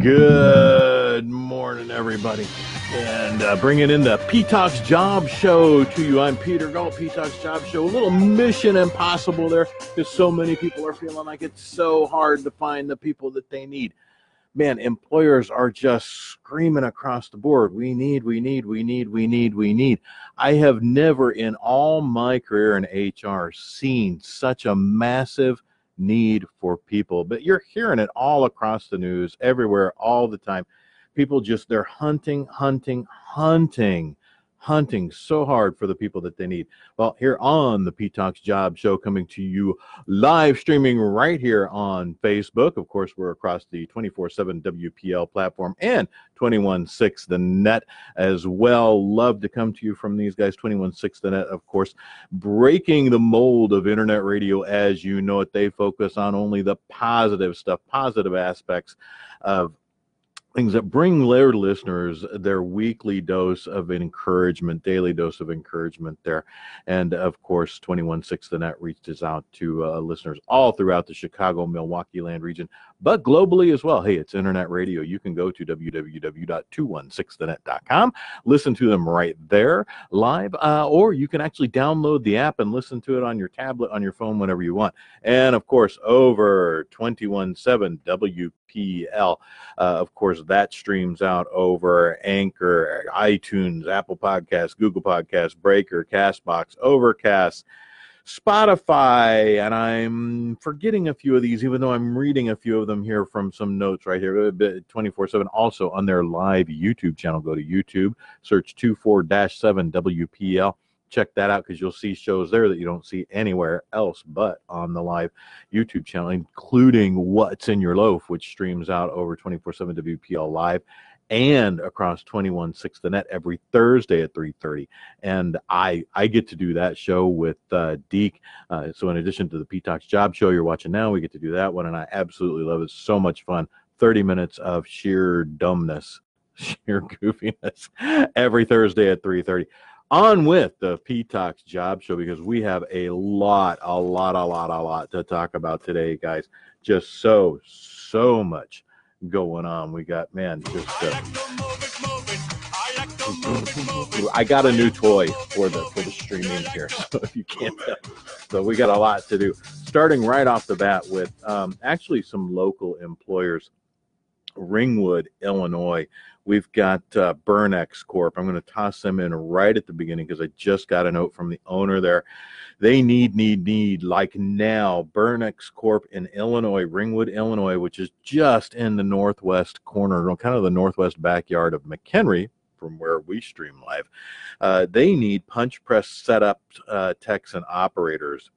Good morning, everybody, and uh, bringing in the P Talks Job Show to you. I'm Peter Galt, P Talks Job Show. A little mission impossible there because so many people are feeling like it's so hard to find the people that they need. Man, employers are just screaming across the board. We need, we need, we need, we need, we need. I have never in all my career in HR seen such a massive need for people. But you're hearing it all across the news, everywhere, all the time. People just, they're hunting, hunting, hunting hunting so hard for the people that they need. Well, here on the P Talks Job Show, coming to you live streaming right here on Facebook. Of course, we're across the 24 7 WPL platform and 216 The Net as well. Love to come to you from these guys, 216 The Net, of course, breaking the mold of internet radio as you know it. They focus on only the positive stuff, positive aspects of things that bring their listeners their weekly dose of encouragement, daily dose of encouragement there. And of course, 216 The Net reaches out to uh, listeners all throughout the Chicago, Milwaukee land region, but globally as well. Hey, it's internet radio. You can go to www.216thenet.com, listen to them right there live, uh, or you can actually download the app and listen to it on your tablet, on your phone, whenever you want. And of course, over 217 WPL, uh, of course, that streams out over Anchor, iTunes, Apple Podcasts, Google Podcasts, Breaker, Castbox, Overcast, Spotify, and I'm forgetting a few of these, even though I'm reading a few of them here from some notes right here. Uh, 24 7. Also on their live YouTube channel, go to YouTube, search 24 7 WPL check that out because you'll see shows there that you don't see anywhere else but on the live YouTube channel, including What's in Your Loaf, which streams out over 24 7 WPL Live and across 216 the net every thursday at 3.30 and i i get to do that show with uh, Deke. Uh, so in addition to the p talks job show you're watching now we get to do that one and i absolutely love it. So much fun. 30 minutes of sheer dumbness sheer goofiness every thursday at 3.30 on with the P Talks Job Show because we have a lot, a lot, a lot, a lot to talk about today, guys. Just so, so much going on. We got, man, just. Uh, I got a new toy for the for the streaming here, so if you can't tell, so we got a lot to do. Starting right off the bat with um, actually some local employers, Ringwood, Illinois, We've got uh, Burnex Corp. I'm going to toss them in right at the beginning because I just got a note from the owner there. They need, need, need, like now, Burnex Corp in Illinois, Ringwood, Illinois, which is just in the northwest corner, kind of the northwest backyard of McHenry, from where we stream live. Uh, they need punch press setup uh, techs and operators.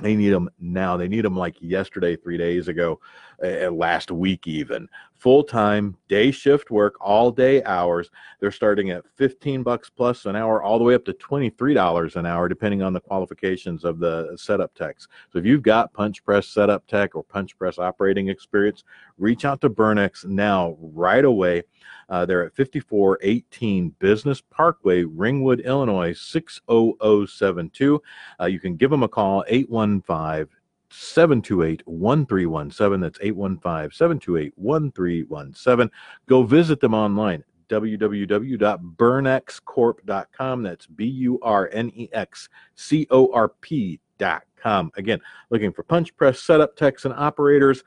They need them now. They need them like yesterday, three days ago, uh, last week, even full time day shift work, all day hours. They're starting at 15 bucks plus an hour, all the way up to $23 an hour, depending on the qualifications of the setup techs. So if you've got punch press setup tech or punch press operating experience, reach out to Burnex now, right away. Uh, they're at 5418 Business Parkway, Ringwood, Illinois, 60072. Uh, you can give them a call, 815 728 1317. That's 815 728 1317. Go visit them online www.burnexcorp.com. That's B U R N E X C O R P.com. Again, looking for punch press setup techs and operators.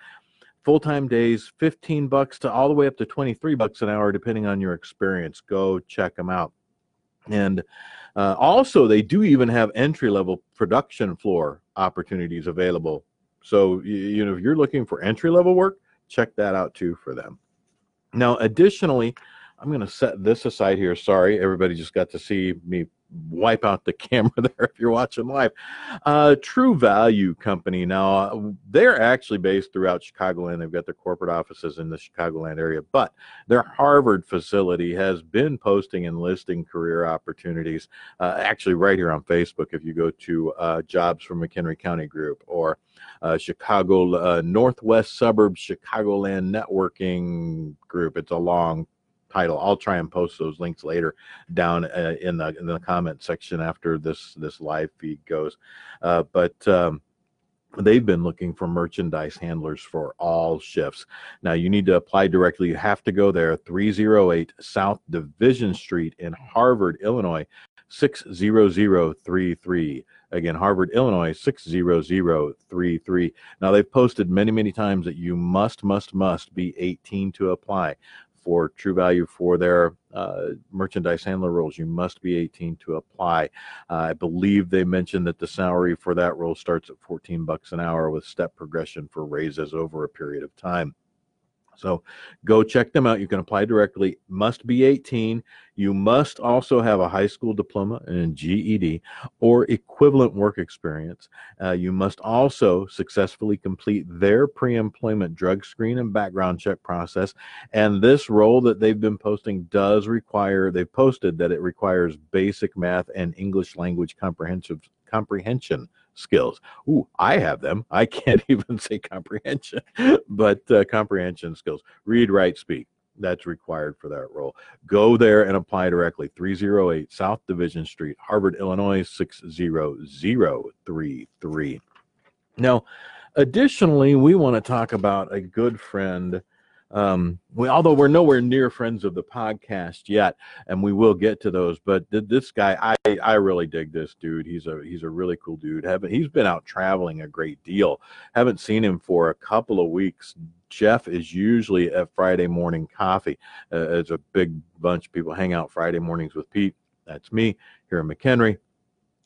Full time days, 15 bucks to all the way up to 23 bucks an hour, depending on your experience. Go check them out. And uh, also, they do even have entry level production floor opportunities available. So, you, know, if you're looking for entry level work, check that out too for them. Now, additionally, I'm going to set this aside here. Sorry, everybody just got to see me wipe out the camera there if you're watching live. Uh, True Value Company. Now, they're actually based throughout Chicagoland. They've got their corporate offices in the Chicagoland area, but their Harvard facility has been posting and listing career opportunities uh, actually right here on Facebook. If you go to uh, Jobs from McHenry County Group or uh, Chicago uh, Northwest Suburbs Chicagoland Networking Group, it's a long title. I'll try and post those links later down uh, in the in the comment section after this this live feed goes. Uh, but um, they've been looking for merchandise handlers for all shifts. Now you need to apply directly. You have to go there 308 South Division Street in Harvard, Illinois 60033. Again, Harvard, Illinois 60033. Now they've posted many many times that you must must must be 18 to apply for True Value for their uh, merchandise handler roles. You must be 18 to apply. Uh, I believe they mentioned that the salary for that role starts at 14 bucks an hour with step progression for raises over a period of time. So go check them out. You can apply directly. Must be 18. You must also have a high school diploma and GED or equivalent work experience. Uh, you must also successfully complete their pre employment drug screen and background check process. And this role that they've been posting does require, they've posted that it requires basic math and English language comprehensive comprehension skills. Ooh, I have them. I can't even say comprehension, but uh, comprehension skills. Read, write, speak. That's required for that role. Go there and apply directly. 308 South Division Street, Harvard, Illinois 60033. Now, additionally, we want to talk about a good friend um, we, although we're nowhere near friends of the podcast yet, and we will get to those. But th- this guy, I I really dig this dude. He's a he's a really cool dude. Haven't he's been out traveling a great deal. Haven't seen him for a couple of weeks. Jeff is usually at Friday morning coffee. Uh, it's a big bunch of people hang out Friday mornings with Pete. That's me here in McHenry.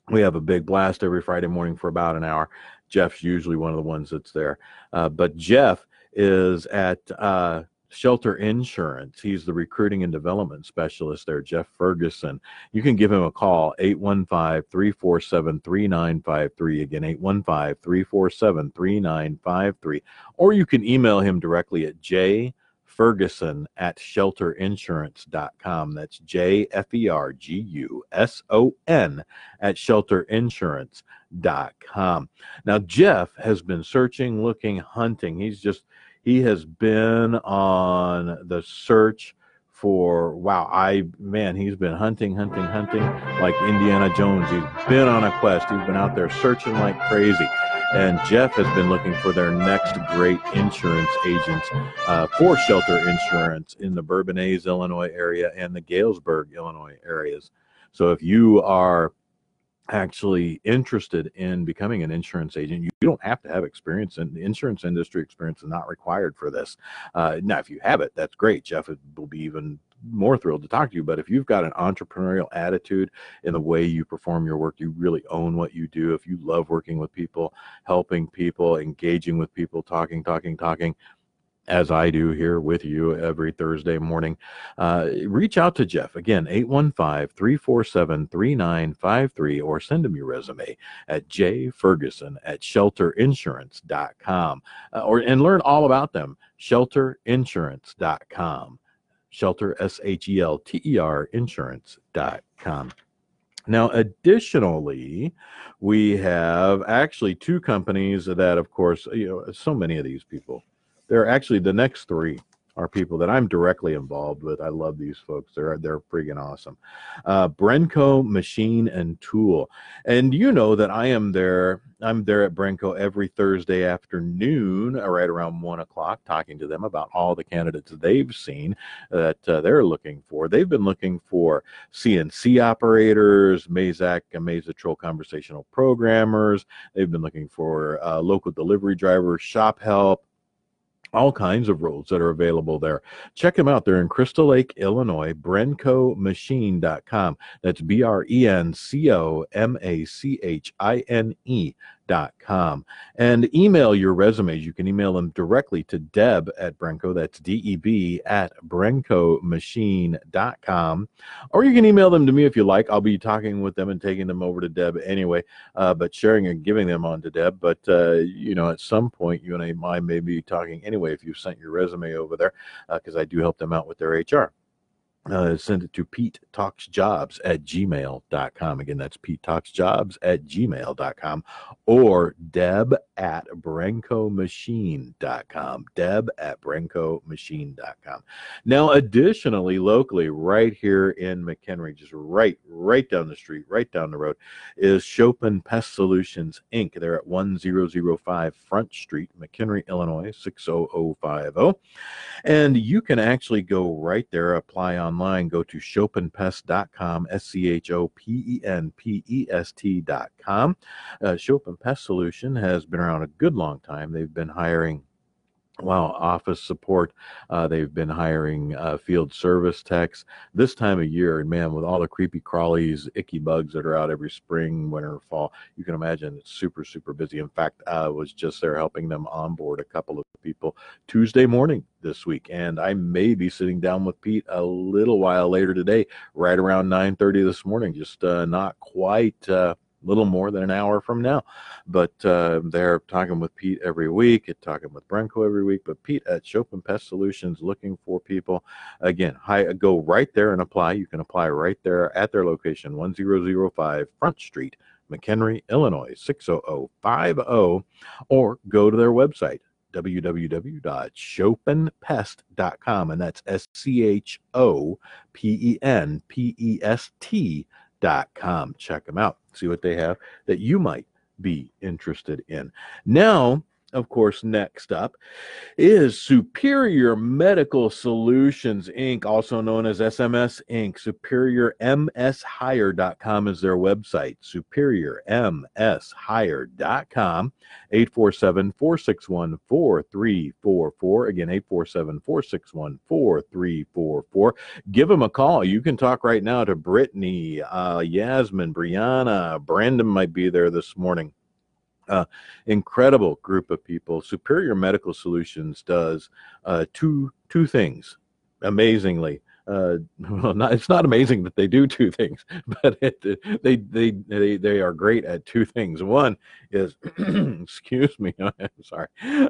We have a big blast every Friday morning for about an hour. Jeff's usually one of the ones that's there. Uh, but Jeff is at uh, Shelter Insurance. He's the recruiting and development specialist there, Jeff Ferguson. You can give him a call, 815 347 3953. Again, 815 347 3953. Or you can email him directly at j Ferguson at shelterinsurance.com. That's J F E R G U S O N at shelterinsurance.com. Now, Jeff has been searching, looking, hunting. He's just he has been on the search for wow i man he's been hunting hunting hunting like indiana jones. He's been on a quest. He's been out there searching like crazy. And jeff has been looking for their next great insurance agents uh, for shelter insurance in the bourbonnais illinois area and the galesburg illinois areas. So if you are actually interested in becoming an insurance agent, you don't have to have experience in the insurance industry. Experience is not required for this. Uh, now, if you have it, that's great. Jeff will be even more thrilled to talk to you. But if you've got an entrepreneurial attitude in the way you perform your work, you really own what you do. If you love working with people, helping people, engaging with people, talking, talking, talking, as I do here with you every Thursday morning, uh, reach out to Jeff. Again, 815 347 3953, or send him your resume at jferguson at shelterinsurance.com uh, or, and learn all about them. Shelterinsurance.com. Shelter, S H E L T E R, insurance.com. Now, additionally, we have actually two companies that, of course, you know, so many of these people they're actually the next three are people that I'm directly involved with. I love these folks. They're they're freaking awesome. Uh, Brenco Machine and Tool, and you know that I am there. I'm there at Brenco every Thursday afternoon, uh, right around one o'clock, talking to them about all the candidates they've seen that uh, they're looking for. They've been looking for CNC operators, Mazak and Mazatrol conversational programmers. They've been looking for uh, local delivery drivers, shop help all kinds of roles that are available there. Check them out. They're in Crystal Lake, Illinois, brencomachine.com. That's B R E N C O M A C H I N E com and email your resumes. You can email them directly to Deb at Brenco. That's D E B at BrencoMachine.com. Or you can email them to me if you like. I'll be talking with them and taking them over to Deb anyway, uh, but sharing and giving them on to Deb. But, uh, you know, at some point, you and I may be talking anyway if you sent your resume over there, because uh, I do help them out with their HR. Uh, send it to Pete Talks Jobs at gmail.com. Again, that's Pete Talks Jobs at gmail.com or Deb at BrencoMachine.com. Deb at BrencoMachine.com. Now, additionally, locally, right here in McHenry, just right, right down the street, right down the road, is Schopen Pest Solutions Inc. They're at 1005 Front Street, McHenry, Illinois, 60050. And you can actually go right there, apply on online, go to schopenpest.com, S C H O P E N P E S T.com. Uh, Schopen Pest Solution has been around a good long time. They've been hiring Wow, office support. Uh, they've been hiring uh, field service techs this time of year. And man, with all the creepy crawlies, icky bugs that are out every spring, winter, fall, you can imagine it's super, super busy. In fact, I was just there helping them onboard a couple of people Tuesday morning this week. And I may be sitting down with Pete a little while later today, right around 9:30 this morning, just uh, not quite uh, little more than an hour from now. But uh, they're talking with Pete every week, talking with Brenco every week. But Pete at Schopen Pest Solutions looking for people. Again, hi, go right there and apply. You can apply right there at their location, 1005 Front Street, McHenry, Illinois, 60050, or go to their website, www.schopenpest.com and that's S C H O P E N P E S T. Check them out, see what they have that you might be interested in. Now, of course, next up is Superior Medical Solutions Inc., also known as SMS Inc. SuperiorMSHire.com is their website. SuperiorMSHire.com. 847 461 4344. Again, 847 461 4344. Give them a call. You can talk right now to Brittany, uh, Yasmin, Brianna. Brandon might be there this morning. Uh, incredible group of people. Superior Medical Solutions does uh, two two things amazingly. Uh, well, not, it's not amazing that they do two things, but it, they, they they they are great at two things. One is, excuse me, I'm sorry.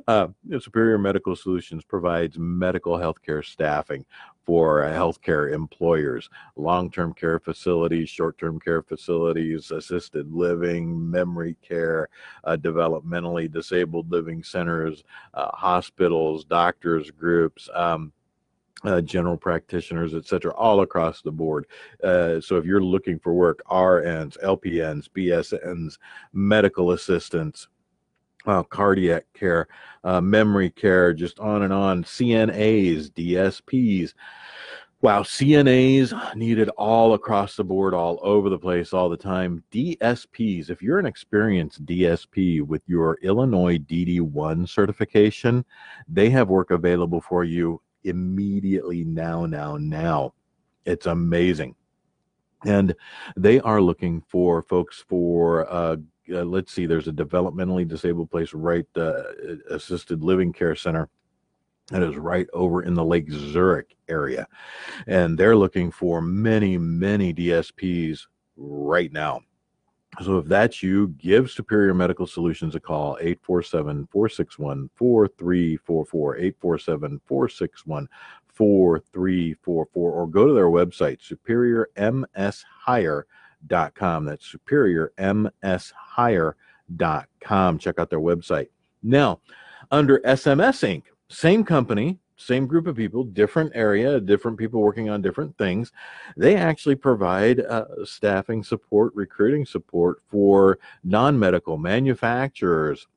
Uh, Superior Medical Solutions provides medical healthcare staffing for healthcare employers, long-term care facilities, short-term care facilities, assisted living, memory care, uh, developmentally disabled living centers, uh, hospitals, doctors groups. Um, uh, general practitioners, et cetera, all across the board. Uh, so if you're looking for work, RNs, LPNs, BSNs, medical assistants, uh, cardiac care, uh, memory care, just on and on, CNAs, DSPs. Wow, CNAs needed all across the board, all over the place, all the time. DSPs, if you're an experienced DSP with your Illinois DD1 certification, they have work available for you immediately now, now, now. It's amazing. And they are looking for folks for, uh, uh, let's see, there's a developmentally disabled place right, uh, assisted living care center that is right over in the Lake Zurich area. And they're looking for many, many DSPs right now. So if that's you, give Superior Medical Solutions a call, 847-461-4344, 847-461-4344, or go to their website, superiormshire.com. That's superiormshire.com. Check out their website. Now, under SMS Inc., same company, same group of people, different area, different people working on different things. They actually provide uh, staffing support, recruiting support for non medical manufacturers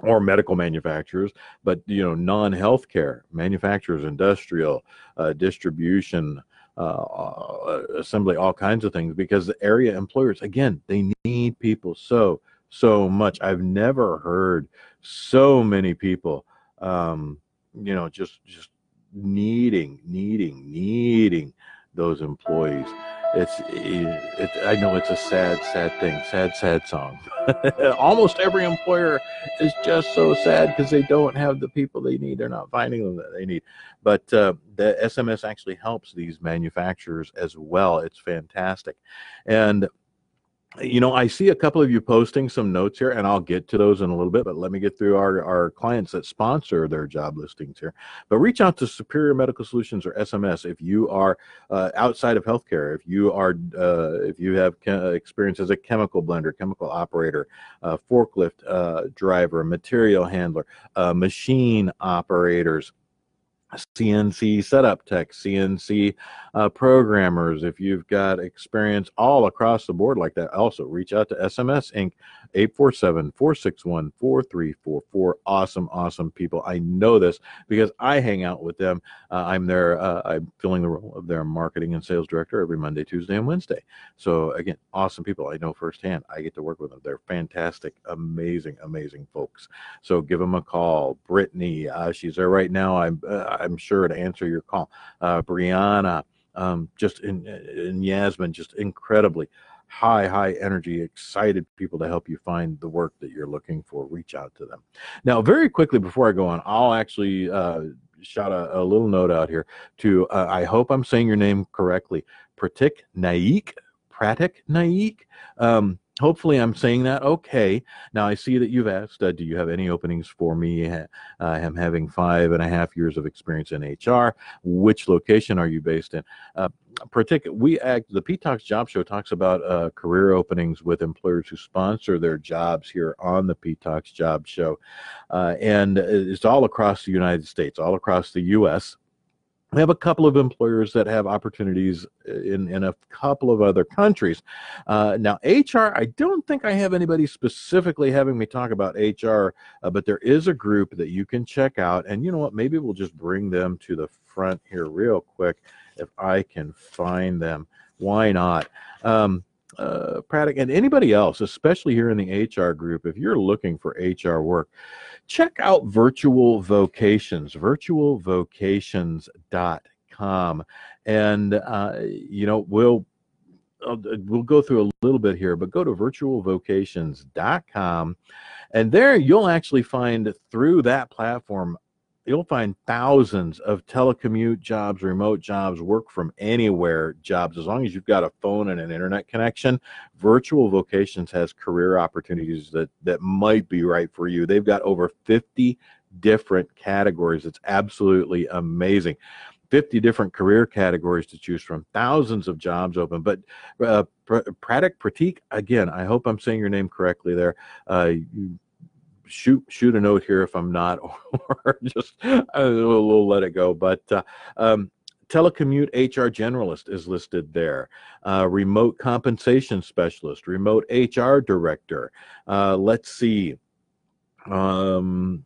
or medical manufacturers, but you know, non-healthcare manufacturers, industrial, uh, distribution, uh, uh assembly, all kinds of things. Because the area employers, again, they need people so so much. I've never heard so many people um, you know, just just needing, needing, needing those employees. It's, it, I know it's a sad, sad thing, sad, sad song. Almost every employer is just so sad because they don't have the people they need. They're not finding them that they need. But uh, the SMS actually helps these manufacturers as well. It's fantastic. And you know, I see a couple of you posting some notes here, and I'll get to those in a little bit. But let me get through our, our clients that sponsor their job listings here. But reach out to Superior Medical Solutions or SMS if you are uh, outside of healthcare. If you are, uh, if you have experience as a chemical blender, chemical operator, uh, forklift uh, driver, material handler, uh, machine operators. CNC setup tech, CNC uh, programmers. If you've got experience all across the board like that, also reach out to SMS Inc. 847 461 4344. Awesome, awesome people. I know this because I hang out with them. Uh, I'm there, uh, I'm filling the role of their marketing and sales director every Monday, Tuesday, and Wednesday. So, again, awesome people. I know firsthand. I get to work with them. They're fantastic, amazing, amazing folks. So, give them a call. Brittany, uh, she's there right now. I'm, uh, I'm sure to answer your call. Uh, Brianna, um, just in, in Yasmin, just incredibly high, high energy, excited people to help you find the work that you're looking for. Reach out to them. Now, very quickly before I go on, I'll actually uh, shout a, a, little note out here to, uh, I hope I'm saying your name correctly, Pratik Naik. Pratik Naik. Um, hopefully i'm saying that okay. Now i see that you've asked uh, do you have any openings for me? Uh, i'm having five and a half years of experience in hr which location are you based in? Uh, particular we act the p-talks job show talks about uh, career openings with employers who sponsor their jobs here on the p-talks job show. Uh, and it's all across the united states all across the us we have a couple of employers that have opportunities in, in a couple of other countries. Uh, now, HR, I don't think I have anybody specifically having me talk about HR, uh, but there is a group that you can check out. And you know what? Maybe we'll just bring them to the front here real quick if I can find them. Why not? Um, uh, and anybody else, especially here in the HR group, if you're looking for HR work, check out Virtual Vocations, virtualvocations.com. And, uh, you know, we'll uh, we'll go through a little bit here, but go to virtualvocations.com. And there you'll actually find through that platform you'll find thousands of telecommute jobs, remote jobs, work from anywhere jobs. As long as you've got a phone and an internet connection, Virtual Vocations has career opportunities that that might be right for you. They've got over 50 different categories. It's absolutely amazing. 50 different career categories to choose from, thousands of jobs open. But uh, Pratik Pratik, again, I hope I'm saying your name correctly there. Uh, shoot shoot a note here if I'm not, or just uh, we'll, we'll let it go. But uh, um, telecommute HR generalist is listed there. Uh, remote compensation specialist, remote HR director. Uh, let's see. Um,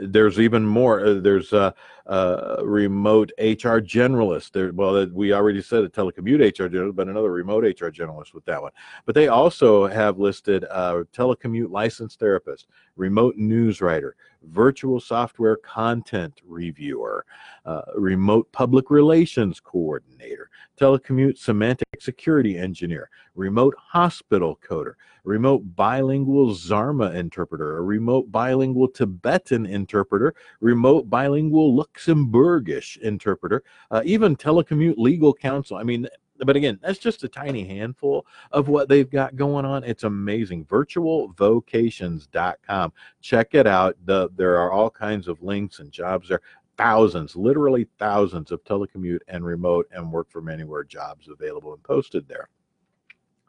there's even more. Uh, there's a, a, remote HR generalist. There, well, we already said a telecommute HR generalist, but another remote HR generalist with that one. But they also have listed uh, telecommute licensed therapist, remote news writer, virtual software content reviewer, uh, remote public relations coordinator, telecommute semantic security engineer, remote hospital coder, remote bilingual Zarma interpreter, a remote bilingual Tibetan interpreter, remote bilingual Luxembourgish interpreter, uh, even telecommute legal counsel. I mean, but again, that's just a tiny handful of what they've got going on. It's amazing. Virtualvocations.com. Check it out. The, there are all kinds of links and jobs there thousands, literally thousands of telecommute and remote and work from anywhere jobs available and posted there.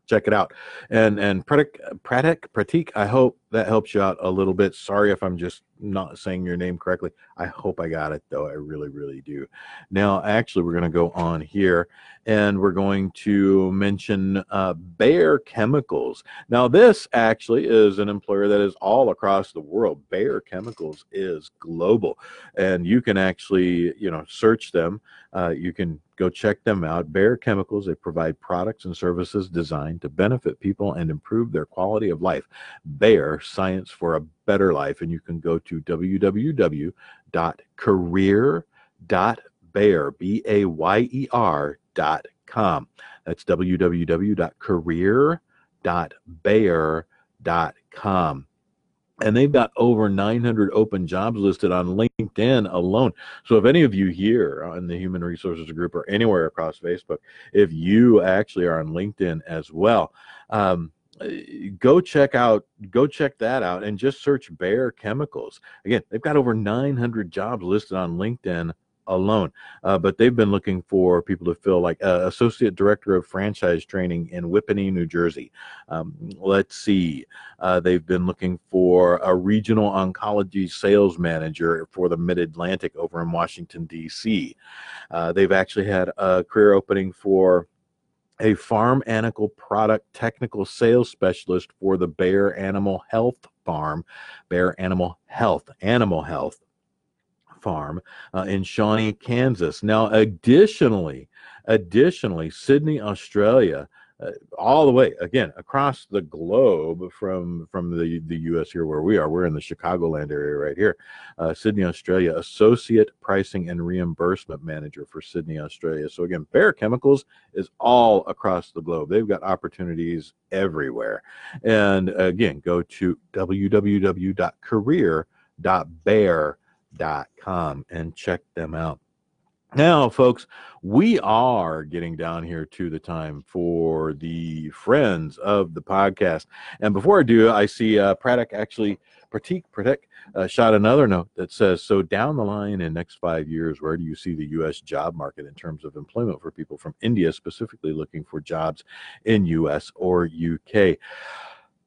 Check it out. And and Pratik, Pratik, Pratik, I hope that helps you out a little bit. Sorry if I'm just not saying your name correctly. I hope I got it though. I really, really do. Now, actually, we're going to go on here and we're going to mention uh, Bayer Chemicals. Now, this actually is an employer that is all across the world. Bayer Chemicals is global, and you can actually, you know, search them. Uh, you can go check them out. Bayer Chemicals, they provide products and services designed to benefit people and improve their quality of life. Bayer, science for a better life. And you can go to www.career.bayer. That's www.career.bayer.com. And they've got over 900 open jobs listed on LinkedIn alone. So, if any of you here on the Human Resources Group or anywhere across Facebook, if you actually are on LinkedIn as well, um, go check out go check that out and just search Bayer Chemicals. Again, they've got over 900 jobs listed on LinkedIn alone. Uh, but they've been looking for people to fill like uh, associate director of franchise training in Whippany, New Jersey. Um, let's see, uh, they've been looking for a regional oncology sales manager for the Mid Atlantic over in Washington D.C. Uh, they've actually had a career opening for a farm animal product technical sales specialist for the Bayer Animal Health Farm, Bayer Animal Health, Animal Health farm uh, in Shawnee, Kansas. Now, additionally, additionally, Sydney, Australia, uh, all the way again across the globe from from the the U.S. here where we are. We're in the Chicagoland area right here. Uh, Sydney, Australia, associate pricing and reimbursement manager for Sydney, Australia. So again, Bayer Chemicals is all across the globe. They've got opportunities everywhere. And again, go to www.career.bayer.com and check them out. Now, folks, we are getting down here to the time for the friends of the podcast. And before I do, I see uh, Pratik actually, Pratik Pratik uh, shot another note that says, So down the line in next five years, where do you see the U.S. job market in terms of employment for people from India, specifically looking for jobs in U.S. or U.K.?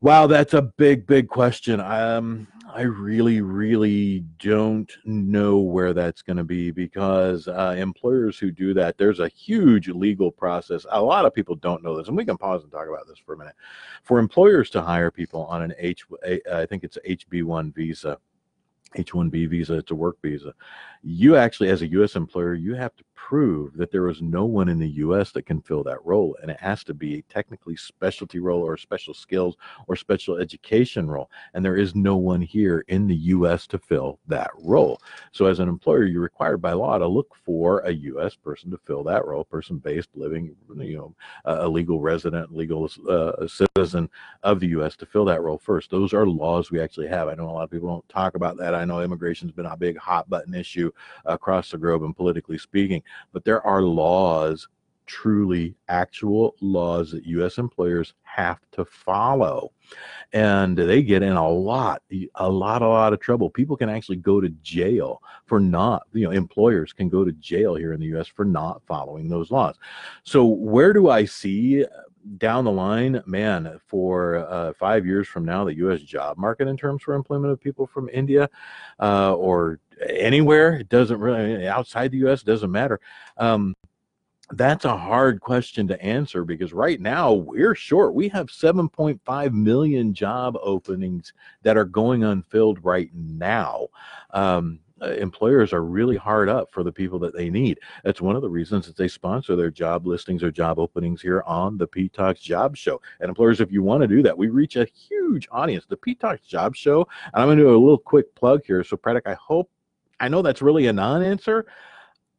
Wow, that's a big, big question. Um, I really, really don't know where that's going to be because uh, employers who do that, there's a huge legal process. A lot of people don't know this, and we can pause and talk about this for a minute. For employers to hire people on an H, I think it's HB1 visa, H1B visa, it's a work visa. You actually, as a U.S. employer, you have to prove that there is no one in the U.S. that can fill that role. And it has to be a technically specialty role or special skills or special education role. And there is no one here in the U.S. to fill that role. So as an employer, you're required by law to look for a U.S. person to fill that role, person based, living, you know, a legal resident, legal uh, citizen of the U.S. to fill that role first. Those are laws we actually have. I know a lot of people don't talk about that. I know immigration's been a big hot button issue across the globe and politically speaking but there are laws truly actual laws that U.S. employers have to follow. And they get in a lot, a lot, a lot of trouble. People can actually go to jail for not, you know, employers can go to jail here in the U.S. for not following those laws. So, where do I see down the line, man, for uh, five years from now, the U.S. job market in terms for employment of people from India uh, or anywhere, it doesn't really, outside the U.S., doesn't matter. Um, that's a hard question to answer because right now we're short. We have 7.5 million job openings that are going unfilled right now. Um, Uh, employers are really hard up for the people that they need. That's one of the reasons that they sponsor their job listings or job openings here on the P Talks Job Show. And employers, if you want to do that, we reach a huge audience. The P Talks Job Show, and I'm going to do a little quick plug here. So, Pratik, I hope, I know that's really a non answer.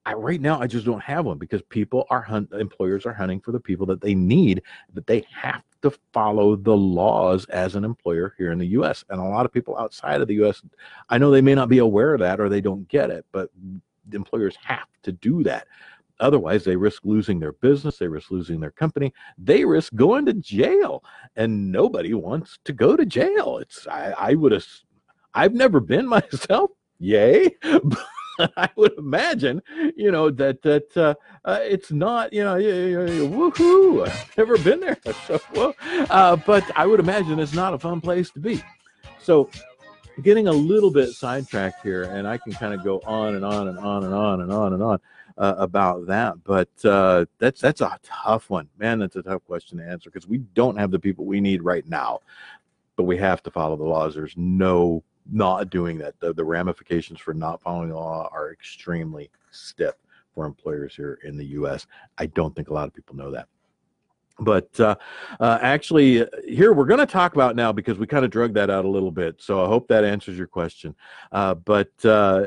I, right now, I just don't have one because people are hunt, employers are hunting for the people that they need, but they have to follow the laws as an employer here in the U.S. And a lot of people outside of the U.S., I know they may not be aware of that or they don't get it, but employers have to do that. Otherwise, they risk losing their business, they risk losing their company, they risk going to jail, and nobody wants to go to jail. It's I, I would have, I've never been myself, yay. I would imagine, you know, that that uh, uh, it's not, you know, woohoo! I've never been there, so well, uh, but I would imagine it's not a fun place to be. So, getting a little bit sidetracked here, and I can kind of go on and on and on and on and on and on uh, about that, but uh, that's that's a tough one, man. That's a tough question to answer because we don't have the people we need right now, but we have to follow the laws. There's no not doing that. The, the ramifications for not following the law are extremely stiff for employers here in the U.S. I don't think a lot of people know that. But uh, uh, actually, here we're going to talk about now because we kind of drug that out a little bit. So I hope that answers your question. Uh, but uh,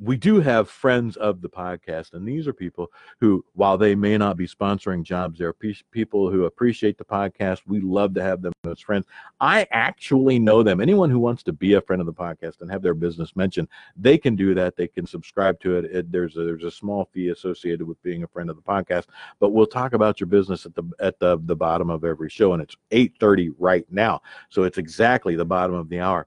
we do have friends of the podcast, and these are people who, while they may not be sponsoring jobs, they're people who appreciate the podcast. We love to have them as friends. I actually know them. Anyone who wants to be a friend of the podcast and have their business mentioned, they can do that. They can subscribe to it. it there's a, there's a small fee associated with being a friend of the podcast, but we'll talk about your business at the at the the bottom of every show, and it's 8:30 right now, so it's exactly the bottom of the hour.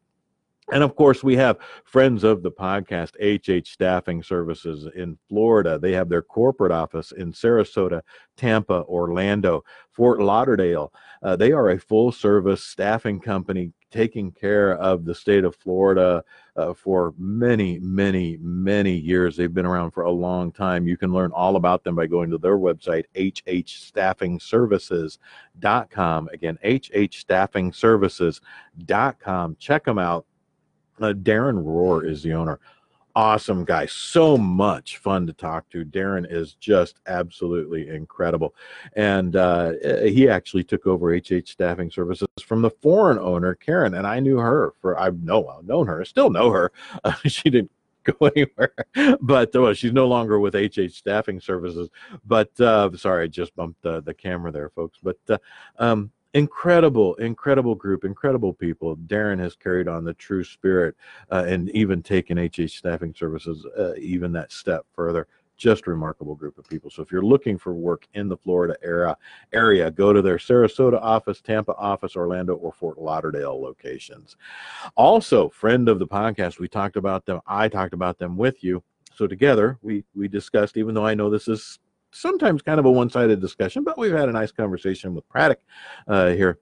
And of course, we have friends of the podcast, HH Staffing Services in Florida. They have their corporate office in Sarasota, Tampa, Orlando, Fort Lauderdale. Uh, they are a full service staffing company taking care of the state of Florida uh, for many, many, many years. They've been around for a long time. You can learn all about them by going to their website, hhstaffingservices.com. Again, hhstaffingservices.com. Check them out uh, Darren Rohr is the owner. Awesome guy. So much fun to talk to. Darren is just absolutely incredible. And uh, he actually took over HH Staffing Services from the foreign owner, Karen. And I knew her for, I've know, I've known her, still know her. Uh, she didn't go anywhere. But well, she's no longer with HH Staffing Services. But uh, sorry, I just bumped the, the camera there, folks. But uh, um, incredible, incredible group, incredible people. Darren has carried on the true spirit uh, and even taken HH Staffing Services uh, even that step further. Just remarkable group of people. So if you're looking for work in the Florida area, area, go to their Sarasota office, Tampa office, Orlando, or Fort Lauderdale locations. Also, friend of the podcast, we talked about them. I talked about them with you. So together, we we discussed. Even though I know this is sometimes kind of a one-sided discussion, but we've had a nice conversation with Pratik uh, here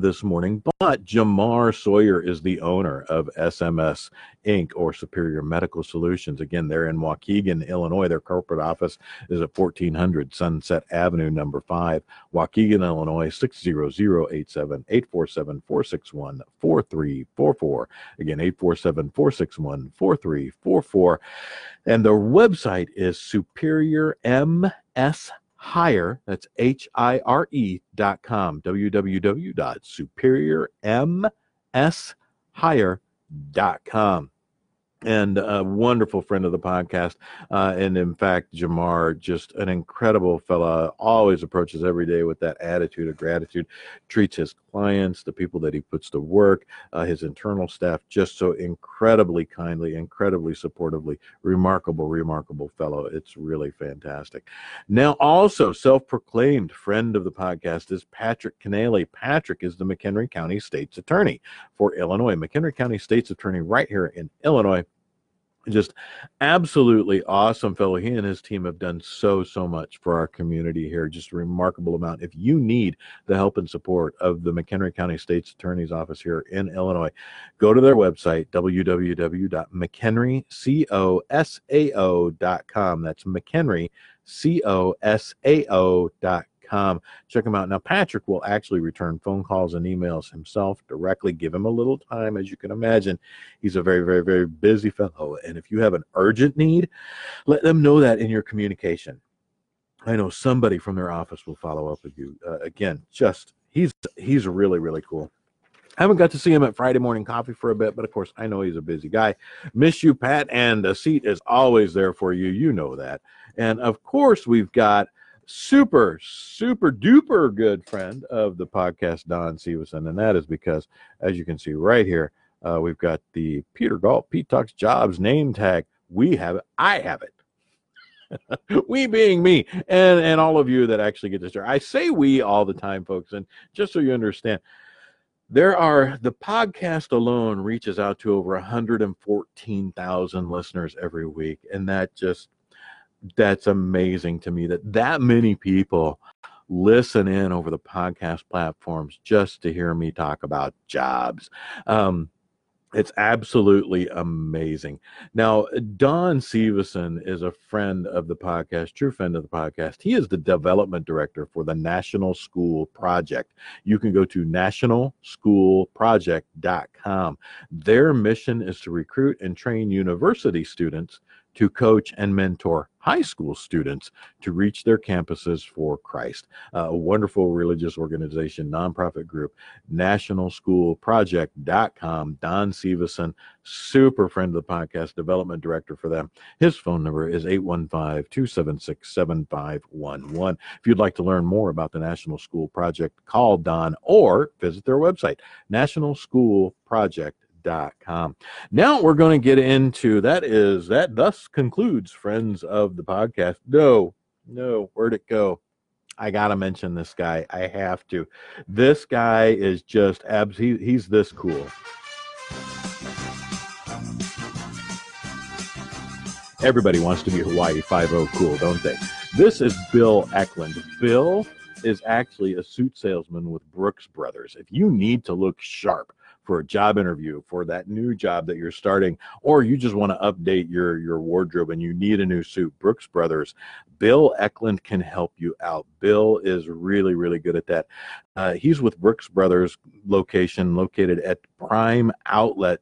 this morning. But Jamar Sawyer is the owner of SMS Inc. or Superior Medical Solutions. Again, they're in Waukegan, Illinois. Their corporate office is at 1400 Sunset Avenue, number five, Waukegan, Illinois, 60087 847 461 4344. Again, 847 461 4344. And their website is Superior MS hire that's h-i-r-e dot com www.superiormshire dot com and a wonderful friend of the podcast. Uh, and in fact, Jamar, just an incredible fella, always approaches every day with that attitude of gratitude, treats his clients, the people that he puts to work, uh, his internal staff, just so incredibly kindly, incredibly supportively. Remarkable, remarkable fellow. It's really fantastic. Now, also self proclaimed friend of the podcast is Patrick Kenneally. Patrick is the McHenry County State's Attorney for Illinois. McHenry County State's Attorney right here in Illinois just absolutely awesome fellow. He and his team have done so, so much for our community here. Just a remarkable amount. If you need the help and support of the McHenry County State's Attorney's Office here in Illinois, go to their website, www.mchenrycosao.com. That's mchenrycosao.com com. Check him out. Now, Patrick will actually return phone calls and emails himself directly. Give him a little time, as you can imagine. He's a very, very, very busy fellow. And if you have an urgent need, let them know that in your communication. I know somebody from their office will follow up with you. Uh, again, just he's he's really really cool. I haven't got to see him at Friday morning coffee for a bit, but of course I know he's a busy guy. Miss you, Pat, and a seat is always there for you. You know that. And of course we've got super, super duper good friend of the podcast, Don Severson. And that is because, as you can see right here, uh, we've got the Peter Galt, Pete Talks Jobs name tag. We have it. I have it. we being me and and all of you that actually get to share. I say we all the time, folks, and just so you understand, there are the podcast alone reaches out to over 114,000 listeners every week, and that just that's amazing to me that that many people listen in over the podcast platforms just to hear me talk about jobs. Um, it's absolutely amazing. Now, Don Severson is a friend of the podcast, true friend of the podcast. He is the development director for the National School Project. You can go to nationalschoolproject.com. Their mission is to recruit and train university students to coach and mentor high school students to reach their campuses for Christ. Uh, a wonderful religious organization, nonprofit group, nationalschoolproject.com. Don Severson, super friend of the podcast, development director for them. His phone number is 815 276 7511. If you'd like to learn more about the National School Project, call Don or visit their website, National Now we're going to get into that is that thus concludes friends of the podcast. No, no, where'd it go? I gotta mention this guy. I have to. This guy is just abs. He, he's this cool. Everybody wants to be Hawaii Five O cool, don't they? This is Bill Eklund. Bill is actually a suit salesman with Brooks Brothers. If you need to look sharp for a job interview, for that new job that you're starting, or you just want to update your your wardrobe and you need a new suit, Brooks Brothers, Bill Eklund can help you out. Bill is really really good at that. Uh, he's with Brooks Brothers location located at Prime Outlet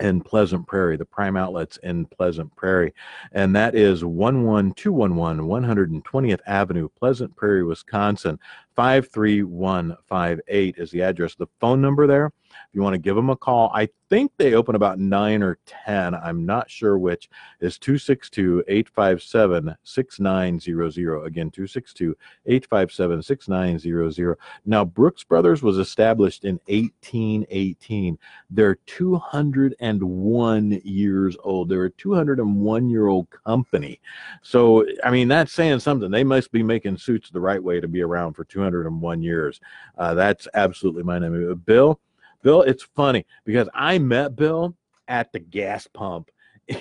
in Pleasant Prairie, the prime outlets in Pleasant Prairie. And that is 11211 120th Avenue, Pleasant Prairie, Wisconsin. 53158 is the address. The phone number there, if you want to give them a call, I think they open about 9 or 10. I'm not sure which, is 262 857 6900. Again, 262 857 6900. Now, Brooks Brothers was established in 1818. They're 201 years old. They're a 201 year old company. So, I mean, that's saying something. They must be making suits the right way to be around for 200 201 years. Uh, that's absolutely my name. Bill, Bill, it's funny because I met Bill at the gas pump.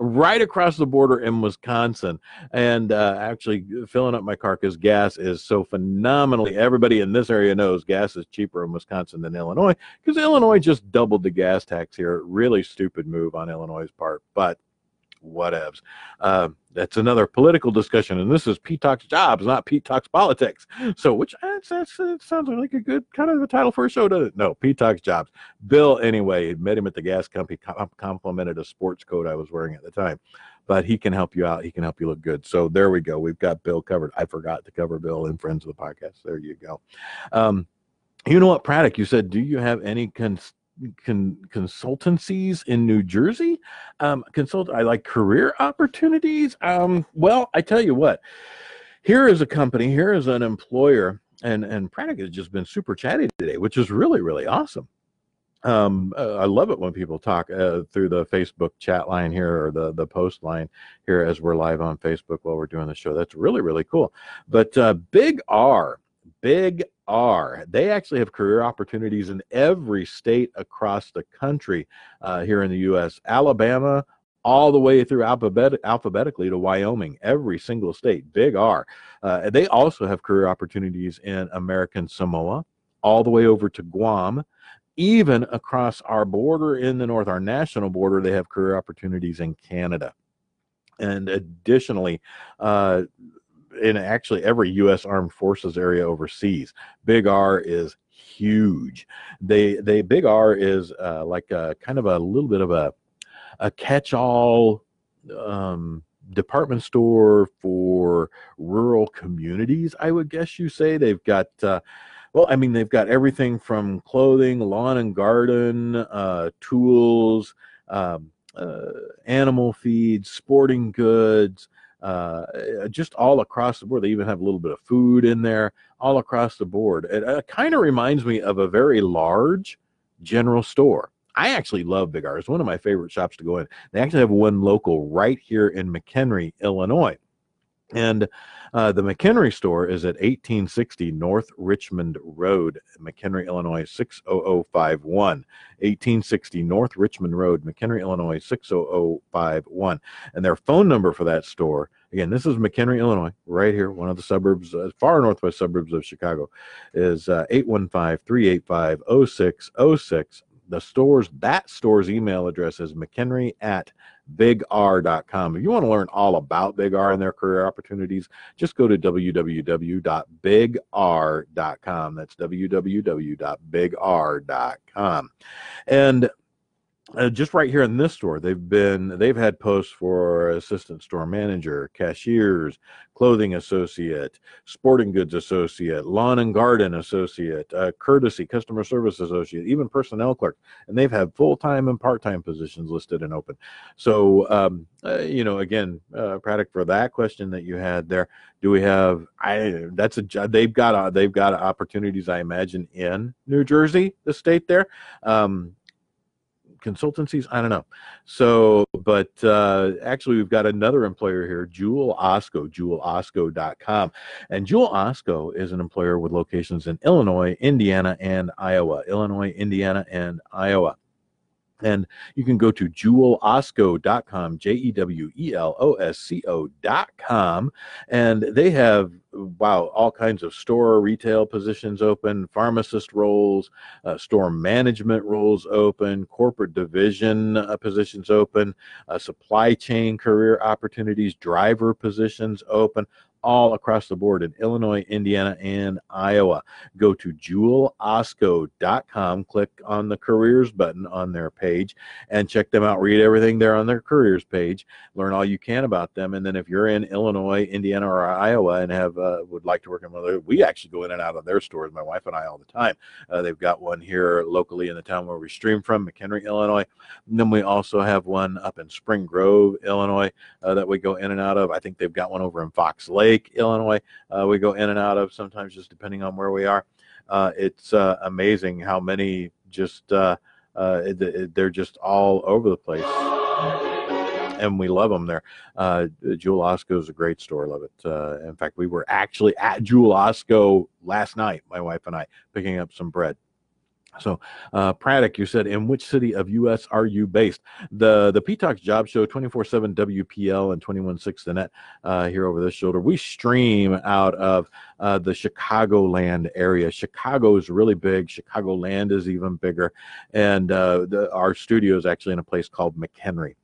right across the border in Wisconsin, and uh, actually filling up my car because gas is so phenomenally. Everybody in this area knows gas is cheaper in Wisconsin than Illinois because Illinois just doubled the gas tax here. Really stupid move on Illinois' part, but whatevs. Uh, that's another political discussion, and this is Pete Talks Jobs, not Pete Talks Politics. So, which that's, that's, it sounds like a good kind of a title for a show, doesn't it? No, Pete Talks Jobs. Bill, anyway, met him at the gas company, complimented a sports coat I was wearing at the time. But he can help you out. He can help you look good. So there we go. We've got Bill covered. I forgot to cover Bill and friends of the podcast. There you go. Um, you know what, Pratik? You said, do you have any cons- con- consultancies in New Jersey. Um, consult. I like career opportunities. Um, well, I tell you what. Here is a company. Here is an employer, and and Pratik has just been super chatty today, which is really really awesome. Um, uh, I love it when people talk uh, through the Facebook chat line here or the the post line here as we're live on Facebook while we're doing the show. That's really really cool. But uh, Big R Big R. They actually have career opportunities in every state across the country uh, here in the U.S. Alabama, all the way through alphabet- alphabetically to Wyoming, every single state. Big R. Uh, they also have career opportunities in American Samoa, all the way over to Guam. Even across our border in the north, our national border, they have career opportunities in Canada. And additionally, uh, in actually every U.S. Armed Forces area overseas. Big R is huge. They they Big R is uh, like a kind of a little bit of a a catch-all um, department store for rural communities. I would guess you say they've got. Uh, well, I mean, they've got everything from clothing, lawn and garden, uh, tools, um, uh, animal feeds, sporting goods, uh, just all across the board. They even have a little bit of food in there, all across the board. It, it kind of reminds me of a very large general store. I actually love Big R. It's one of my favorite shops to go in. They actually have one local right here in McHenry, Illinois. And uh, the McHenry store is at 1860 North Richmond Road, McHenry, Illinois 60051. 1860 North Richmond Road, McHenry, Illinois 60051. And their phone number for that store, again, this is McHenry, Illinois, right here, one of the suburbs, uh, far northwest suburbs of Chicago, is uh, 815 385 0606. The store's, that store's email address is McHenry at bigr.com. If you want to learn all about Big R and their career opportunities, just go to www.bigr.com. That's www.bigr.com. And uh, just right here in this store they've been they've had posts for assistant store manager cashiers clothing associate sporting goods associate lawn and garden associate uh, courtesy customer service associate even personnel clerk and they've had full-time and part-time positions listed and open. So um, uh, you know again uh, for that question that you had there do we have i that's a they've got uh, they've got opportunities i imagine in new jersey the state there. Um, consultancies. I don't know. So, but uh, actually, we've got another employer here, Jewel Osco, jewelosco.com. And Jewel Osco is an employer with locations in Illinois, Indiana, and Iowa. Illinois, Indiana, and Iowa. And you can go to jewelosco.com, J E W E L O S C O.com. And they have, wow, all kinds of store retail positions open, pharmacist roles, uh, store management roles open, corporate division uh, positions open, uh, supply chain career opportunities, driver positions open, all across the board in Illinois, Indiana, and Iowa. Go to jewelosco.com, click on the careers button on their page, and check them out. Read everything there on their careers page. Learn all you can about them. And then if you're in Illinois, Indiana, or Iowa and have uh, would like to work in one of their, we actually go in and out of their stores, my wife and I, all the time. Uh, they've got one here locally in the town where we stream from, McHenry, Illinois. And then we also have one up in Spring Grove, Illinois, uh, that we go in and out of. I think they've got one over in Fox Lake. Lake, Illinois. Uh, we go in and out of sometimes just depending on where we are. Uh, it's uh, amazing how many just they're just all over the place. And we love them there. Jewel Osco is a great store. Love it. in fact, we were actually at Jewel Osco last night, my wife and I, picking up some bread. So, uh, Pratik, you said, in which city of U.S. are you based? The the PTalks Job Show, 24/7 WPL and 21/6 the net uh, here over this shoulder. We stream out of uh, the Chicagoland area. Chicago is really big. Chicagoland is even bigger, and uh, the, our studio is actually in a place called McHenry.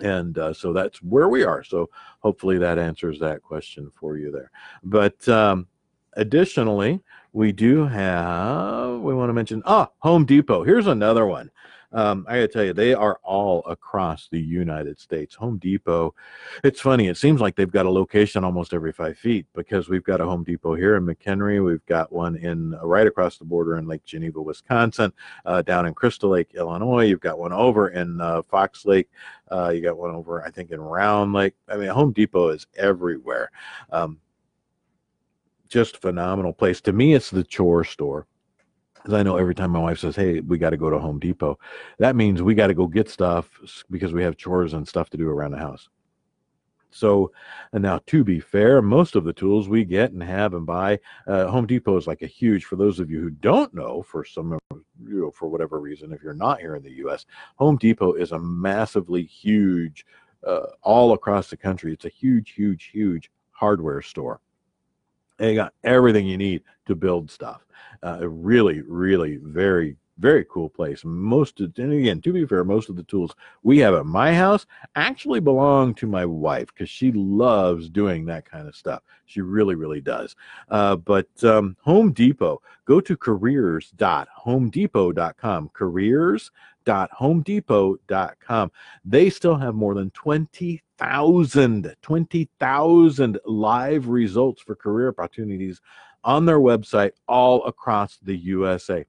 And uh, so that's where we are. So hopefully that answers that question for you there. But um, additionally, we do have, we want to mention, ah, Home Depot. Here's another one. Um, I gotta tell you, they are all across the United States. Home Depot, it's funny, it seems like they've got a location almost every five feet because we've got a Home Depot here in McHenry. We've got one in uh, right across the border in Lake Geneva, Wisconsin, uh, down in Crystal Lake, Illinois. You've got one over in uh, Fox Lake. Uh, you got one over, I think, in Round Lake. I mean, Home Depot is everywhere. Um, just phenomenal place. To me, it's the chore store. Because I know every time my wife says, "Hey, we got to go to Home Depot," that means we got to go get stuff because we have chores and stuff to do around the house. So, and now to be fair, most of the tools we get and have and buy, uh, Home Depot is like a huge. For those of you who don't know, for some, you know, for whatever reason, if you're not here in the U.S., Home Depot is a massively huge, uh, all across the country. It's a huge, huge, huge hardware store you got everything you need to build stuff. Uh, really, really very, very cool place. Most of, and again, to be fair, most of the tools we have at my house actually belong to my wife because she loves doing that kind of stuff. She really, really does. Uh, but um, Home Depot, go to careers.homedepot.com. Careers.homedepot.com. They still have more than 20 20,000 20,000 live results for career opportunities on their website all across the USA.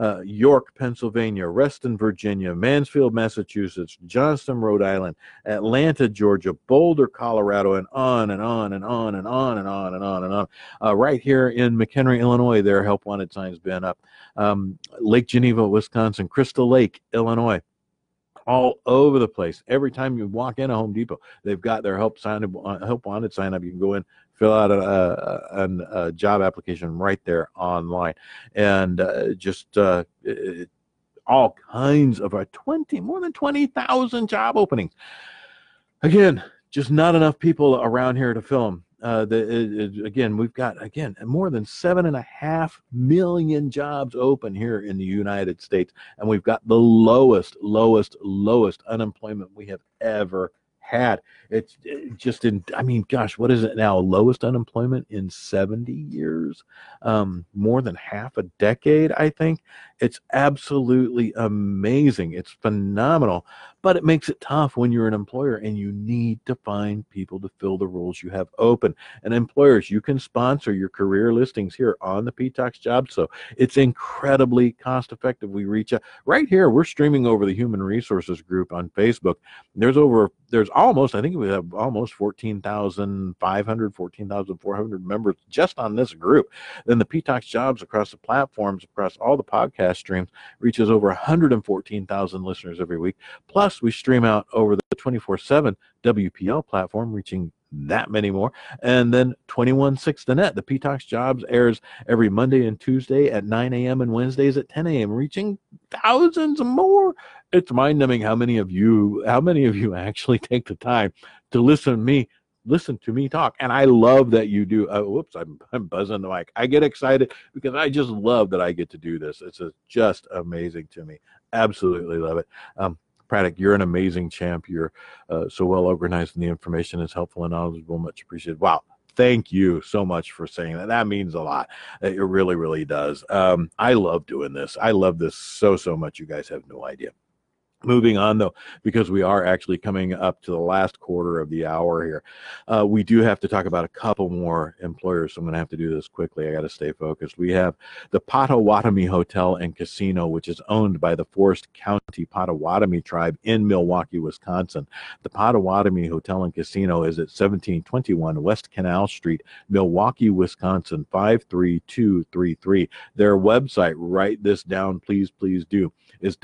Uh, York, Pennsylvania, Reston, Virginia, Mansfield, Massachusetts, Johnston, Rhode Island, Atlanta, Georgia, Boulder, Colorado, and on and on and on and on and on and on and on. Uh, right here in McHenry, Illinois, their help wanted signs been up. Um, Lake Geneva, Wisconsin, Crystal Lake, Illinois all over the place. Every time you walk in a Home Depot, they've got their help sign up, uh, help wanted sign up. You can go in, fill out a, a, a job application right there online, and uh, just uh, it, all kinds of uh, twenty more than twenty thousand job openings. Again, just not enough people around here to fill them uh, the, it, again, we've got again more than seven and a half million jobs open here in the United States, and we've got the lowest, lowest, lowest unemployment we have ever had. It's just in, I mean, gosh, what is it now? Lowest unemployment in 70 years, um, more than half a decade, I think. It's absolutely amazing. It's phenomenal, but it makes it tough when you're an employer and you need to find people to fill the roles you have open. And employers, you can sponsor your career listings here on the PTalks job. So it's incredibly cost effective. We reach out right here. We're streaming over the human resources group on Facebook. There's over, there's almost, I think we have uh, almost 14,500, 14,400 members just on this group. Then the PTalks jobs across the platforms, across all the podcast streams, reaches over 114,000 listeners every week. Plus, we stream out over the 24 7 WPL platform, reaching that many more. And then 216 the net. The PTalks Jobs airs every Monday and Tuesday at 9 a.m. and Wednesdays at 10 a.m., reaching thousands more. It's mind numbing how many of you, how many of you actually take the time to listen to me listen to me talk. And I love that you do. Uh, whoops, I'm, I'm buzzing the mic. I get excited because I just love that I get to do this. It's a, just amazing to me. Absolutely love it. Um, Pratik, you're an amazing champ. You're uh, so well organized, and the information is helpful and knowledgeable. Much appreciated. Wow. Thank you so much for saying that. That means a lot. It really, really does. Um, I love doing this. I love this so, so much. You guys have no idea. Moving on, though, because we are actually coming up to the last quarter of the hour here, uh, we do have to talk about a couple more employers. So I'm going to have to do this quickly. I got to stay focused. We have the Potawatomi Hotel and Casino, which is owned by the Forest County Potawatomi tribe in Milwaukee, Wisconsin. The Potawatomi Hotel and Casino is at 1721 West Canal Street, Milwaukee, Wisconsin 53233. Their website, write this down, please, please do is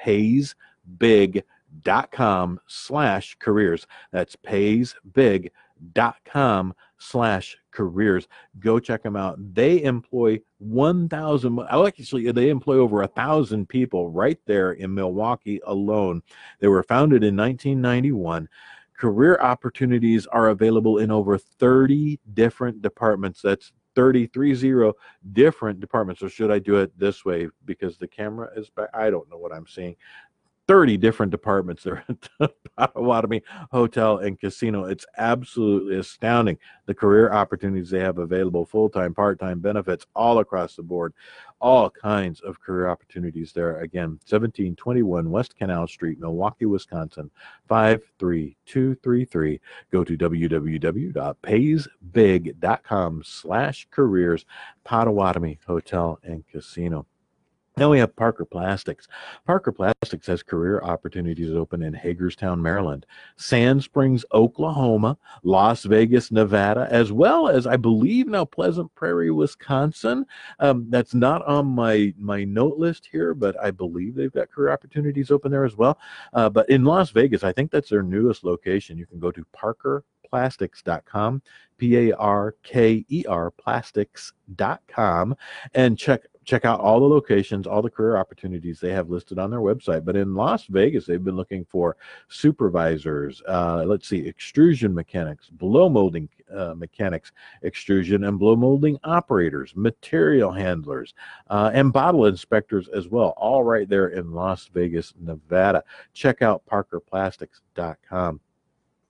www.paysbig.com slash careers. That's paysbig.com slash careers. Go check them out. They employ 1,000, actually, they employ over a thousand people right there in Milwaukee alone. They were founded in 1991 career opportunities are available in over 30 different departments. That's 30, different departments. Or should I do it this way because the camera is back? I don't know what I'm seeing. 30 different departments there at the Potawatomi Hotel and Casino. It's absolutely astounding the career opportunities they have available full time, part time benefits all across the board, all kinds of career opportunities there. Again, 1721 West Canal Street, Milwaukee, Wisconsin, 53233. Go to www.paysbig.com slash careers, Potawatomi Hotel and Casino. Then we have Parker Plastics. Parker Plastics has career opportunities open in Hagerstown, Maryland, Sand Springs, Oklahoma, Las Vegas, Nevada, as well as I believe now Pleasant Prairie, Wisconsin. Um, that's not on my my note list here, but I believe they've got career opportunities open there as well. Uh, but in Las Vegas, I think that's their newest location. You can go to Parker plastics.com p-a-r-k-e-r plastics.com and check check out all the locations, all the career opportunities they have listed on their website. But in Las Vegas, they've been looking for supervisors, uh, let's see, extrusion mechanics, blow molding uh, mechanics, extrusion and blow molding operators, material handlers, uh, and bottle inspectors as well, all right there in Las Vegas, Nevada. Check out parkerplastics.com.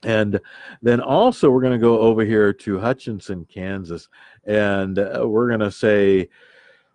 And then also, we're going to go over here to Hutchinson, Kansas, and uh, we're going to say,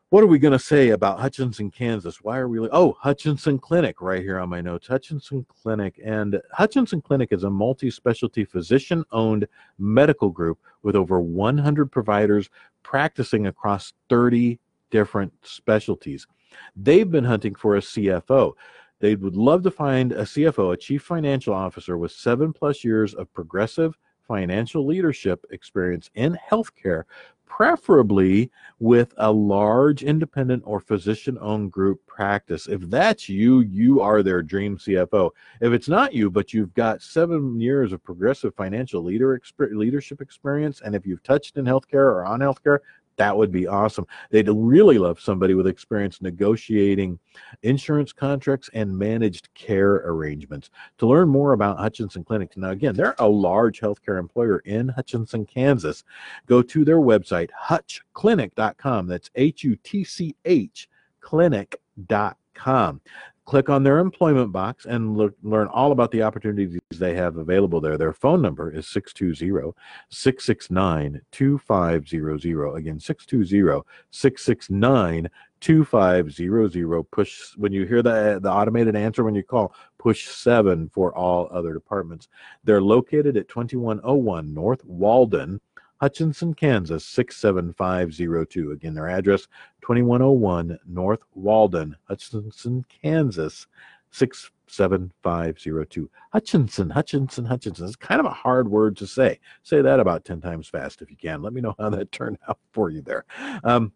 what are we going to say about Hutchinson, Kansas? Why are we? Oh, Hutchinson Clinic, right here on my notes. Hutchinson Clinic. And Hutchinson Clinic is a multi specialty physician owned medical group with over 100 providers practicing across 30 different specialties. They've been hunting for a CFO. They would love to find a CFO, a chief financial officer with seven plus years of progressive financial leadership experience in healthcare preferably with a large independent or physician owned group practice. If that's you, you are their dream CFO. If it's not you, but you've got seven years of progressive financial leader leadership experience, and if you've touched in healthcare or on healthcare, that would be awesome. They'd really love somebody with experience negotiating insurance contracts and managed care arrangements. To learn more about Hutchinson Clinics, now again, they're a large healthcare employer in Hutchinson, Kansas. Go to their website, hutchclinic.com. That's H U T C H clinic.com click on their employment box and look, learn all about the opportunities they have available there. Their phone number is 620 669 2500. Again, 620 669 2500. Push, when you hear the, the automated answer when you call, push seven for all other departments. They're located at 2101 North Walden. Hutchinson, Kansas 67502. Again, their address 2101 North Walden, Hutchinson, Kansas 67502. Hutchinson, Hutchinson, Hutchinson. It's kind of a hard word to say. Say that about 10 times fast if you can. Let me know how that turned out for you there. Um,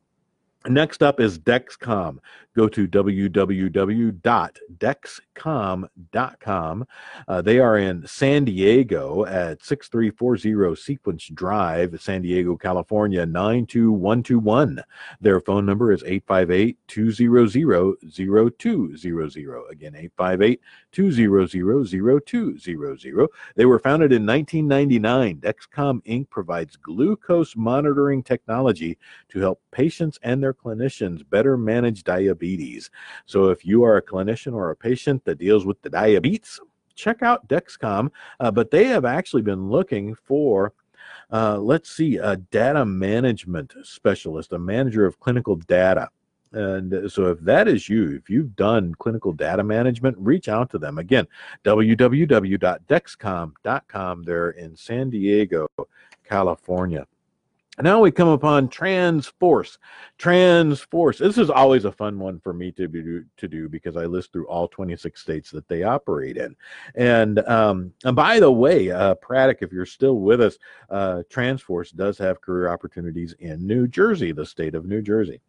Next up is Dexcom. Go to www.dexcom.com. Uh, they are in San Diego at 6340 Sequence Drive, San Diego, California 92121. Their phone number is 858 200 0200. Again, 858 200 0200. They were founded in 1999. Dexcom Inc. provides glucose monitoring technology to help patients and their clinicians better manage diabetes. So if you are a clinician or a patient that deals with the diabetes, check out Dexcom. Uh, but they have actually been looking for uh, let's see, a data management specialist, a manager of clinical data. And so, if that is you, if you've done clinical data management, reach out to them. Again, www.dexcom.com. They're in San Diego, California. Now we come upon Transforce. Transforce. This is always a fun one for me to be to do because I list through all 26 states that they operate in. And um, and by the way, uh, if you're still with us, uh, Transforce does have career opportunities in New Jersey, the state of New Jersey.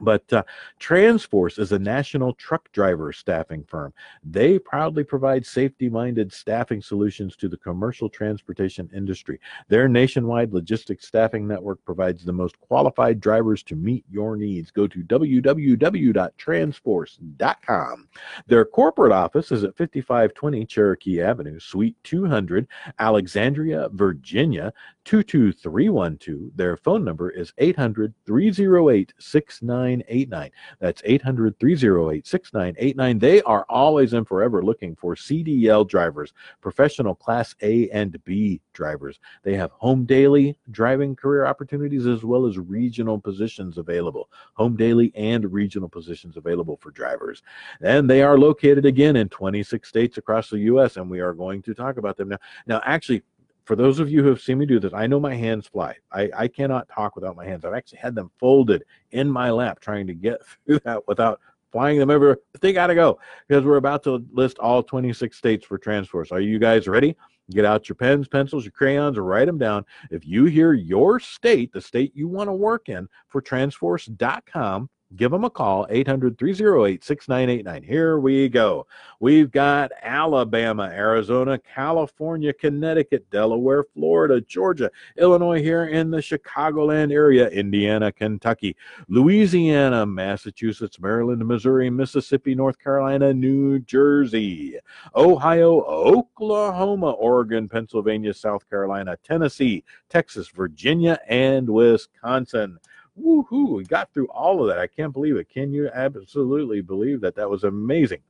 But uh, Transforce is a national truck driver staffing firm. They proudly provide safety minded staffing solutions to the commercial transportation industry. Their nationwide logistics staffing network provides the most qualified drivers to meet your needs. Go to www.transforce.com. Their corporate office is at 5520 Cherokee Avenue, Suite 200, Alexandria, Virginia 22312. Their phone number is 800 308 6989. That's 800 308 6989. They are always and forever looking for CDL drivers, professional class A and B drivers. They have home daily driving career opportunities as well as regional positions available. Home daily and regional positions available for drivers. And they are located again in 26 states across the U.S., and we are going to talk about them now. Now, actually, for those of you who have seen me do this, I know my hands fly. I, I cannot talk without my hands. I've actually had them folded in my lap trying to get through that without flying them everywhere. But they got to go because we're about to list all 26 states for Transforce. Are you guys ready? Get out your pens, pencils, your crayons, write them down. If you hear your state, the state you want to work in, for transforce.com, give them a call 800-308-6989 here we go. We've got alabama arizona california connecticut delaware florida georgia illinois here in the chicagoland area indiana kentucky louisiana massachusetts maryland missouri mississippi north carolina new jersey ohio oklahoma oregon pennsylvania south carolina tennessee texas virginia and wisconsin woohoo, we got through all of that. I can't believe it. Can you absolutely believe that? That was amazing.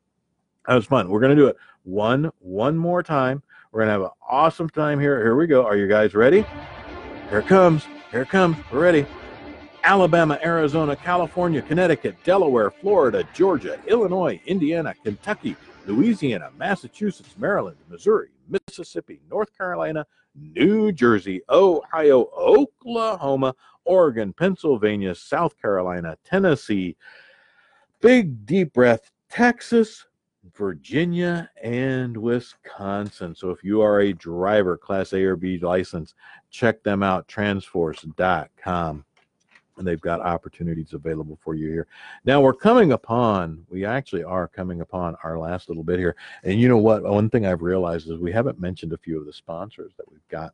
That was fun. We're going to do it one, one more time. We're going to have an awesome time here. Here we go. Are you guys ready? Here comes. Here comes. We're ready. Alabama, Arizona, California, Connecticut, Delaware, Florida, Georgia, Illinois, Indiana, Kentucky, Louisiana, Massachusetts, Maryland, Missouri, Mississippi, North Carolina, New Jersey, Ohio, Oklahoma, Oregon, Pennsylvania, South Carolina, Tennessee, big deep breath, Texas, Virginia, and Wisconsin. So if you are a driver, Class A or B license, check them out, transforce.com and they've got opportunities available for you here. Now we're coming upon, we actually are coming upon our last little bit here. And you know what? One thing I've realized is we haven't mentioned a few of the sponsors that we've got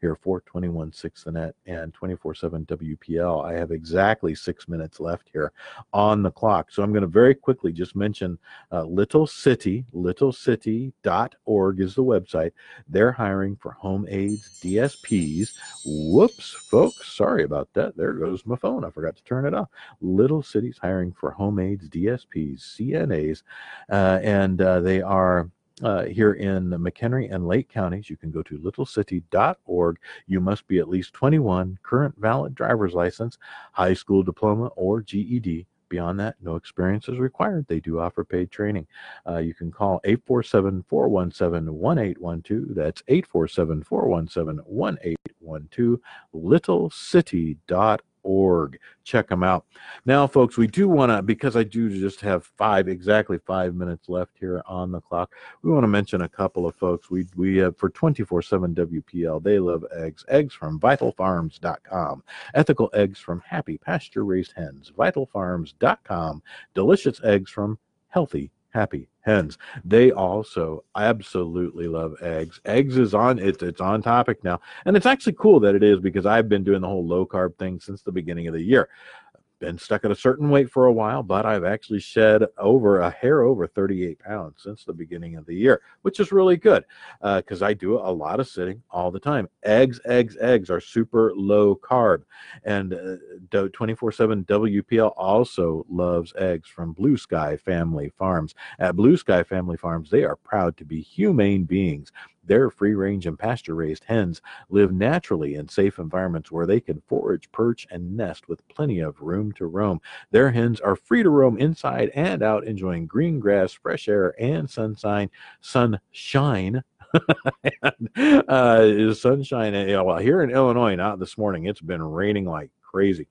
here 421 6 the net and 24 7 WPL. I have exactly six minutes left here on the clock. So I'm going to very quickly just mention uh, Little City, littlecity.org is the website. They're hiring for home aides, DSPs. Whoops, folks. Sorry about that. There goes my phone phone. I forgot to turn it off. Little City's hiring for home aides, DSPs, CNAs, uh, and uh, they are uh, here in McHenry and Lake counties. You can go to littlecity.org. You must be at least 21, current valid driver's license, high school diploma, or GED. Beyond that, no experience is required. They do offer paid training. Uh, you can call 847 417 1812. That's 847 417 1812, littlecity.org org. Check them out. Now, folks, we do want to, because I do just have five, exactly five minutes left here on the clock, we want to mention a couple of folks. We, we have for 24 7 WPL, they love eggs. Eggs from vitalfarms.com. Ethical eggs from happy pasture raised hens. Vitalfarms.com. Delicious eggs from healthy happy hens. They also absolutely love eggs. Eggs is on it's it's on topic now. And it's actually cool that it is because I've been doing the whole low carb thing since the beginning of the year been stuck at a certain weight for a while, but I've actually shed over a hair over 38 pounds since the beginning of the year, which is really good because uh, I do a lot of sitting all the time. Eggs, eggs, eggs are super low carb. And uh, 24 7 WPL also loves eggs from Blue Sky Family Farms. At Blue Sky Family Farms, they are proud to be humane beings their free range and pasture raised hens live naturally in safe environments where they can forage, perch, and nest with plenty of room to roam. Their hens are free to roam inside and out, enjoying green grass, fresh air, and sunshine. Sunshine and, uh, sunshine. You know, well, here in Illinois, not this morning, it's been raining like crazy.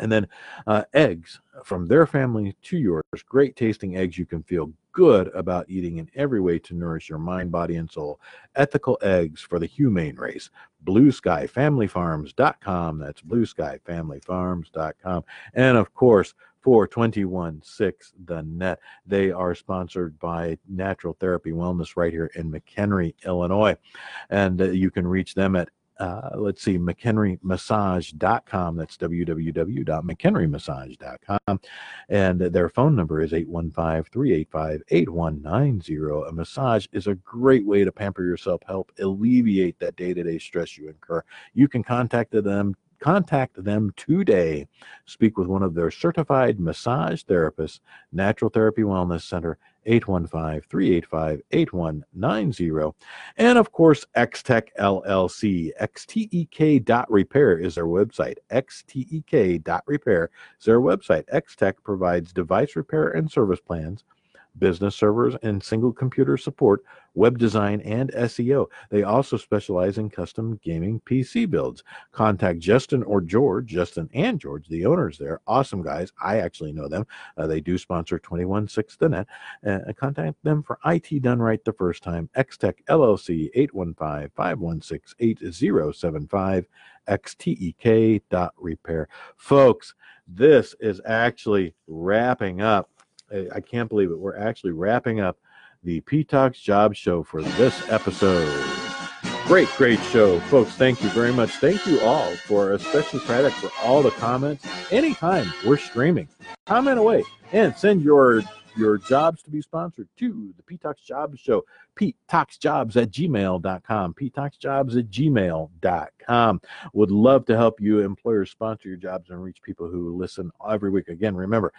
And then uh, eggs from their family to yours. Great tasting eggs you can feel good about eating in every way to nourish your mind, body, and soul. Ethical eggs for the humane race. BlueSkyFamilyFarms.com. That's BlueSkyFamilyFarms.com. And of course, for 216 The Net. They are sponsored by Natural Therapy Wellness right here in McHenry, Illinois. And uh, you can reach them at uh, let's see, McHenryMassage.com. That's www.mchenrymassage.com. And their phone number is 815 385 8190. A massage is a great way to pamper yourself, help alleviate that day to day stress you incur. You can contact them contact them today. Speak with one of their certified massage therapists, Natural Therapy Wellness Center 815 385 8190. And of course, XTech LLC. XTEK dot repair is their website. XTEK dot repair is their website. XTech provides device repair and service plans business servers and single computer support, web design, and SEO. They also specialize in custom gaming PC builds. Contact Justin or George, Justin and George, the owners there. Awesome guys. I actually know them. Uh, they do sponsor 216 The Net. Uh, contact them for IT done right the first time. XTech LLC 815 516 8075 xtek dot repair. Folks, this is actually wrapping up I can't believe it. We're actually wrapping up the P Talks Job Show for this episode. Great, great show, folks. Thank you very much. Thank you all for, especially credit for all the comments. Anytime we're streaming, comment away and send your your jobs to be sponsored to the P Talks Jobs Show. Pete Talks Jobs at gmail.com. Pete Talks Jobs at gmail.com. Would love to help you employers sponsor your jobs and reach people who listen every week. Again, remember,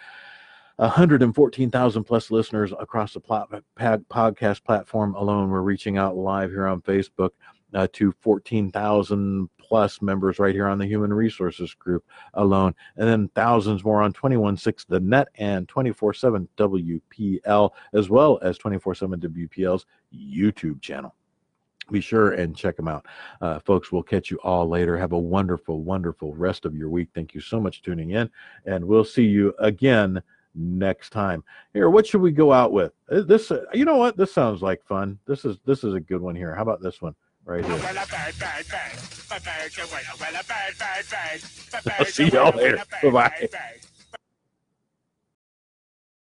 114,000 plus listeners across the podcast platform alone. We're reaching out live here on Facebook uh, to 14,000 plus members right here on the Human Resources Group alone, and then thousands more on 216 The Net and 24 7 WPL, as well as 24 7 WPL's YouTube channel be sure and check them out. Uh, folks, we'll catch you all later. Have a wonderful, wonderful rest of your week. Thank you so much tuning in, and we'll see you again next time. Here, what should we go out with? Uh, this, uh, you know what? This sounds like fun. This is this is a good one here. How about this one right here? I'll see y'all later. Bye bye.